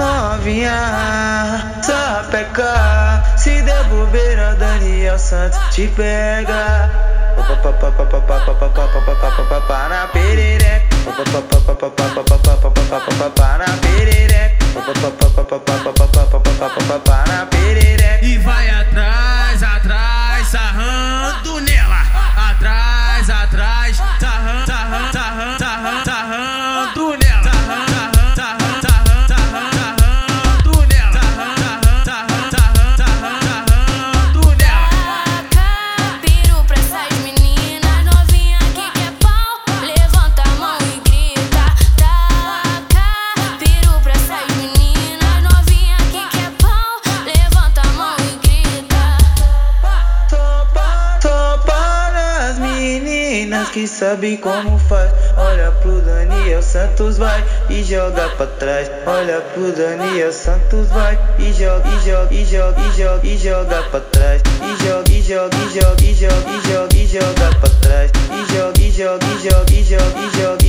Novinha, sapeca Se der bobeira, Daniel Santos te pega na perereca na perereca na que sabem como faz. Olha pro Daniel Santos, vai e joga pra trás. Olha pro Daniel Santos, vai e joga, e joga, e joga, e joga, e joga pra trás. E joga, e joga, e joga, e joga, e joga, e joga pra trás. E e joga, e joga, e joga, e joga, e joga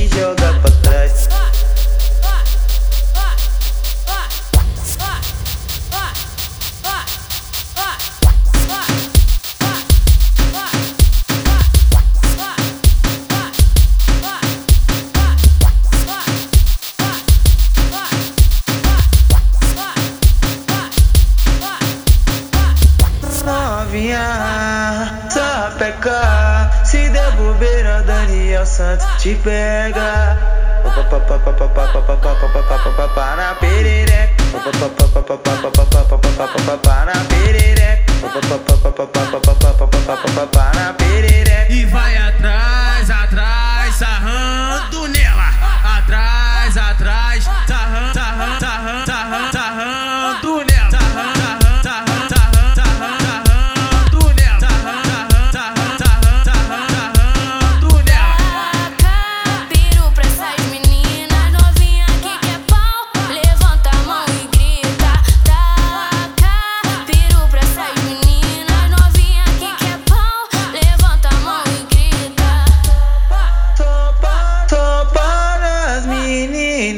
Novinha, sapeca. Se der bobeira, Daniel Santos te pega. Na perereca na perereca na perereca E vai atrás,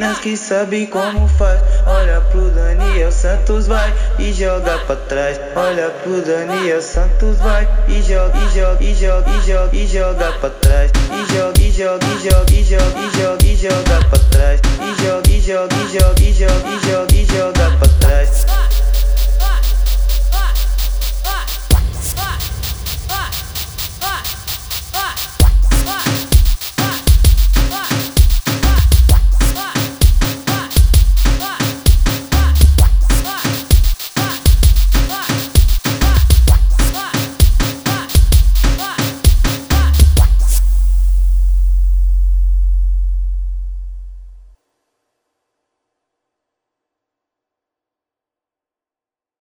meninas que sabem como faz. Olha pro Daniel Santos, vai e joga pra trás. Olha pro Daniel Santos, vai e joga, e joga, e joga, e joga, e joga pra trás. E joga, e joga, e joga, e joga, e joga, e joga pra trás. E joga, e joga, e joga, e joga, e joga, e joga